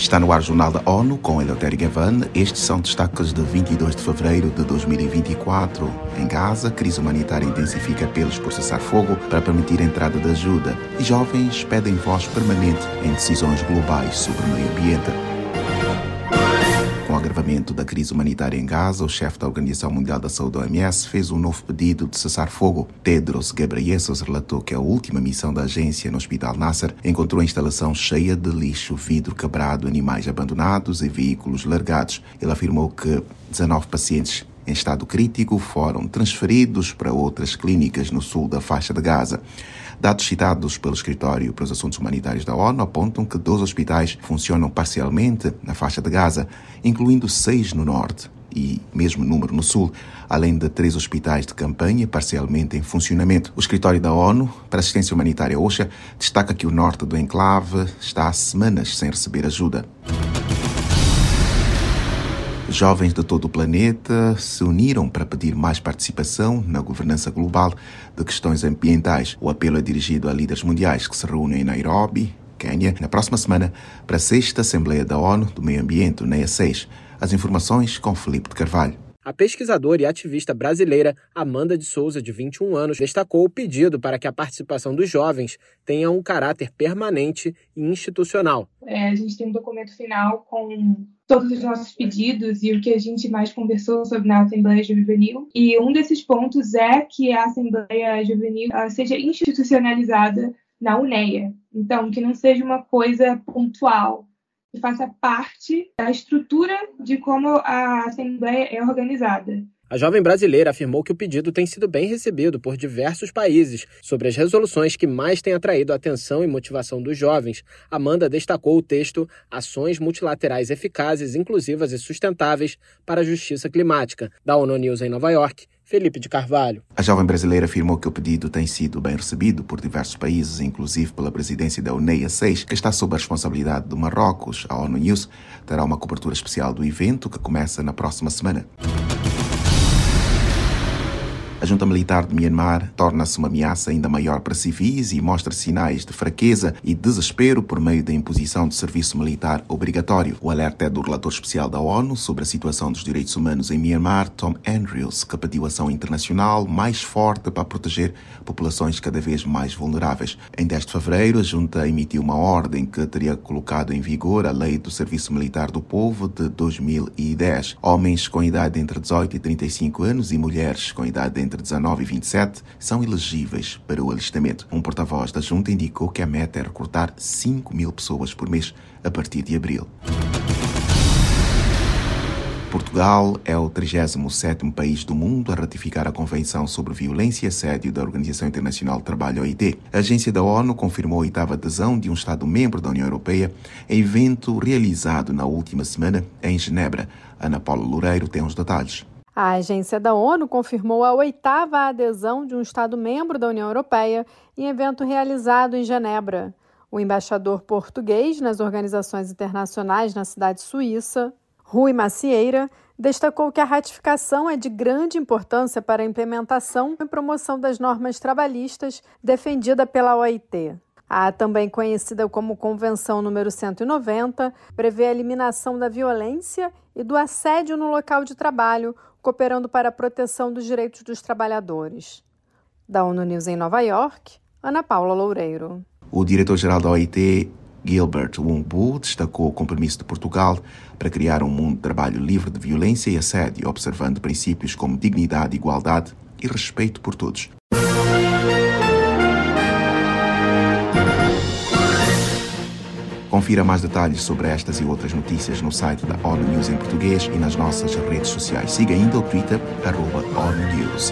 Está no ar o Jornal da ONU com Eleutério Gavan. Estes são destaques de 22 de fevereiro de 2024. Em Gaza, crise humanitária intensifica apelos por cessar fogo para permitir a entrada de ajuda. E jovens pedem voz permanente em decisões globais sobre o meio ambiente. Agravamento da crise humanitária em Gaza, o chefe da Organização Mundial da Saúde, OMS, fez um novo pedido de cessar fogo. Tedros Ghebreyesus relatou que a última missão da agência no Hospital Nasser encontrou a instalação cheia de lixo, vidro quebrado, animais abandonados e veículos largados. Ele afirmou que 19 pacientes em estado crítico foram transferidos para outras clínicas no sul da faixa de Gaza. Dados citados pelo Escritório para os Assuntos Humanitários da ONU apontam que 12 hospitais funcionam parcialmente na faixa de Gaza, incluindo seis no norte e mesmo número no sul, além de três hospitais de campanha parcialmente em funcionamento. O escritório da ONU para Assistência Humanitária OSHA destaca que o norte do enclave está há semanas sem receber ajuda. Jovens de todo o planeta se uniram para pedir mais participação na governança global de questões ambientais. O apelo é dirigido a líderes mundiais que se reúnem em Nairobi, Quênia, na próxima semana, para a sexta Assembleia da ONU do Meio Ambiente, NEA 6. As informações com Felipe de Carvalho. A pesquisadora e ativista brasileira Amanda de Souza, de 21 anos, destacou o pedido para que a participação dos jovens tenha um caráter permanente e institucional. É, a gente tem um documento final com todos os nossos pedidos e o que a gente mais conversou sobre na Assembleia Juvenil. E um desses pontos é que a Assembleia Juvenil seja institucionalizada na UNEA. Então, que não seja uma coisa pontual, que faça parte da estrutura de como a Assembleia é organizada. A jovem brasileira afirmou que o pedido tem sido bem recebido por diversos países sobre as resoluções que mais têm atraído a atenção e motivação dos jovens. Amanda destacou o texto Ações Multilaterais Eficazes, Inclusivas e Sustentáveis para a Justiça Climática, da ONU News em Nova York. Felipe de Carvalho. A jovem brasileira afirmou que o pedido tem sido bem recebido por diversos países, inclusive pela presidência da UNEA 6, que está sob a responsabilidade do Marrocos. A ONU News terá uma cobertura especial do evento que começa na próxima semana. A junta militar de Myanmar torna-se uma ameaça ainda maior para civis e mostra sinais de fraqueza e desespero por meio da imposição de serviço militar obrigatório. O alerta é do relator especial da ONU sobre a situação dos direitos humanos em Myanmar, Tom Andrews, que pediu ação internacional mais forte para proteger populações cada vez mais vulneráveis. Em 10 de fevereiro, a junta emitiu uma ordem que teria colocado em vigor a Lei do Serviço Militar do Povo de 2010. Homens com idade entre 18 e 35 anos e mulheres com idade entre entre 19 e 27 são elegíveis para o alistamento. Um porta-voz da junta indicou que a meta é recrutar 5 mil pessoas por mês a partir de abril. Portugal é o 37º país do mundo a ratificar a Convenção sobre Violência e Assédio da Organização Internacional do Trabalho, OIT. A agência da ONU confirmou a oitava adesão de um Estado-membro da União Europeia em evento realizado na última semana em Genebra. Ana Paula Loureiro tem os detalhes. A agência da ONU confirmou a oitava adesão de um Estado-membro da União Europeia em evento realizado em Genebra. O embaixador português nas organizações internacionais na cidade suíça, Rui Macieira, destacou que a ratificação é de grande importância para a implementação e promoção das normas trabalhistas defendida pela OIT. A também conhecida como Convenção número 190 prevê a eliminação da violência e do assédio no local de trabalho, cooperando para a proteção dos direitos dos trabalhadores. Da ONU News em Nova York, Ana Paula Loureiro. O diretor-geral da OIT, Gilbert Wumbu, destacou o compromisso de Portugal para criar um mundo de trabalho livre de violência e assédio, observando princípios como dignidade, igualdade e respeito por todos. Confira mais detalhes sobre estas e outras notícias no site da ONU News em português e nas nossas redes sociais. Siga ainda o Twitter, arroba ONU News.